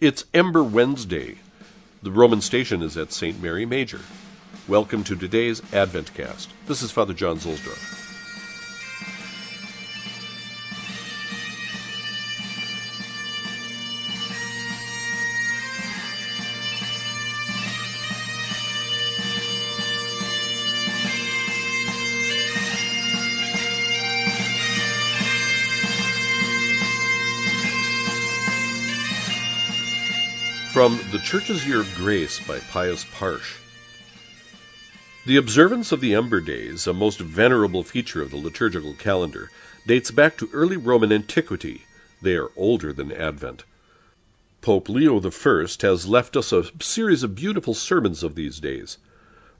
It's Ember Wednesday. The Roman station is at St. Mary Major. Welcome to today's Adventcast. This is Father John Zuhlsdorf. From The Church's Year of Grace by Pius Parsch. The observance of the Ember Days, a most venerable feature of the liturgical calendar, dates back to early Roman antiquity. They are older than Advent. Pope Leo I has left us a series of beautiful sermons of these days.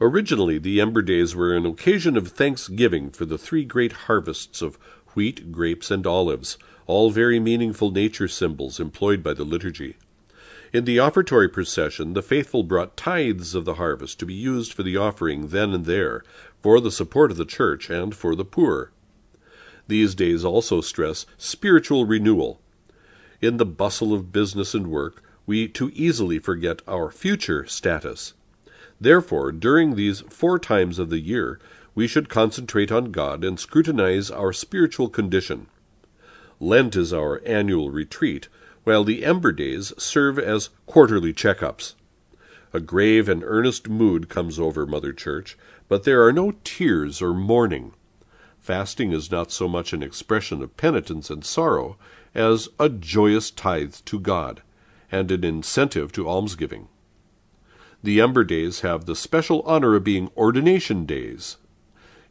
Originally, the Ember Days were an occasion of thanksgiving for the three great harvests of wheat, grapes, and olives, all very meaningful nature symbols employed by the liturgy. In the offertory procession, the faithful brought tithes of the harvest to be used for the offering then and there, for the support of the church, and for the poor. These days also stress spiritual renewal. In the bustle of business and work, we too easily forget our future status. Therefore, during these four times of the year, we should concentrate on God and scrutinize our spiritual condition. Lent is our annual retreat, while the Ember Days serve as quarterly checkups. A grave and earnest mood comes over Mother Church, but there are no tears or mourning. Fasting is not so much an expression of penitence and sorrow as a joyous tithe to God, and an incentive to almsgiving. The Ember Days have the special honor of being ordination days.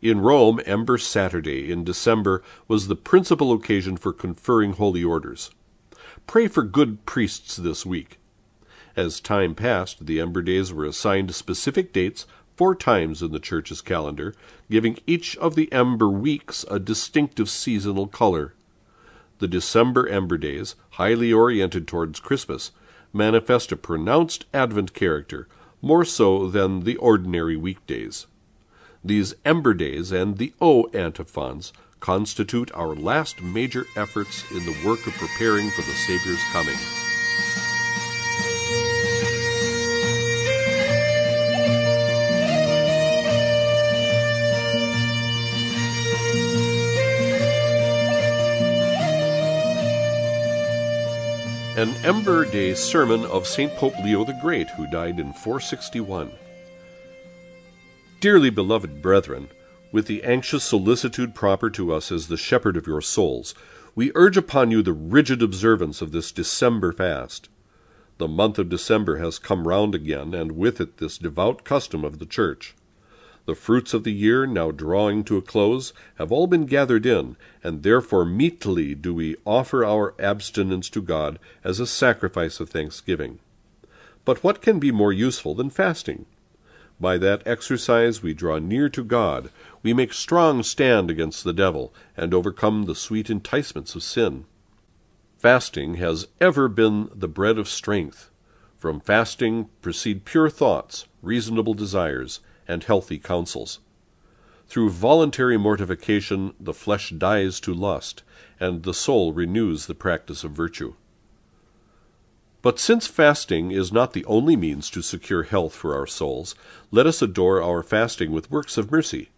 In Rome, Ember Saturday in December was the principal occasion for conferring holy orders. Pray for good priests this week. As time passed, the Ember Days were assigned specific dates four times in the Church's calendar, giving each of the Ember weeks a distinctive seasonal color. The December Ember Days, highly oriented towards Christmas, manifest a pronounced Advent character, more so than the ordinary weekdays. These Ember Days and the O antiphons constitute our last major efforts in the work of preparing for the Savior's coming. An Ember Day sermon of St. Pope Leo the Great, who died in 461. Dearly beloved brethren, with the anxious solicitude proper to us as the shepherd of your souls, we urge upon you the rigid observance of this December fast. The month of December has come round again, and with it this devout custom of the Church. The fruits of the year, now drawing to a close, have all been gathered in, and therefore meetly do we offer our abstinence to God as a sacrifice of thanksgiving. But what can be more useful than fasting? By that exercise we draw near to God, we make strong stand against the devil, and overcome the sweet enticements of sin. Fasting has ever been the bread of strength. From fasting proceed pure thoughts, reasonable desires, and healthy counsels. Through voluntary mortification the flesh dies to lust, and the soul renews the practice of virtue. But since fasting is not the only means to secure health for our souls, let us adore our fasting with works of mercy.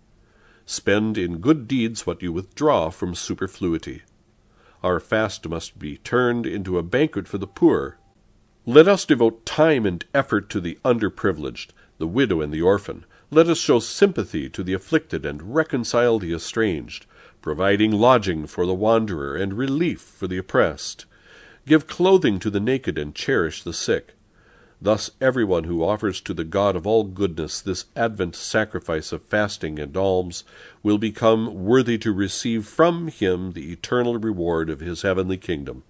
Spend in good deeds what you withdraw from superfluity. Our fast must be turned into a banquet for the poor. Let us devote time and effort to the underprivileged, the widow and the orphan. Let us show sympathy to the afflicted and reconcile the estranged, providing lodging for the wanderer and relief for the oppressed. Give clothing to the naked and cherish the sick. Thus everyone who offers to the God of all goodness this Advent sacrifice of fasting and alms will become worthy to receive from him the eternal reward of his heavenly kingdom.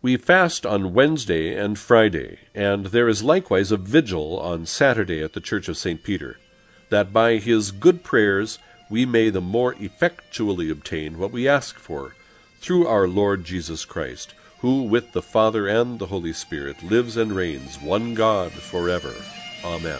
We fast on Wednesday and Friday, and there is likewise a vigil on Saturday at the Church of St. Peter, that by his good prayers we may the more effectually obtain what we ask for, through our Lord Jesus Christ who with the Father and the Holy Spirit lives and reigns, one God, forever. Amen.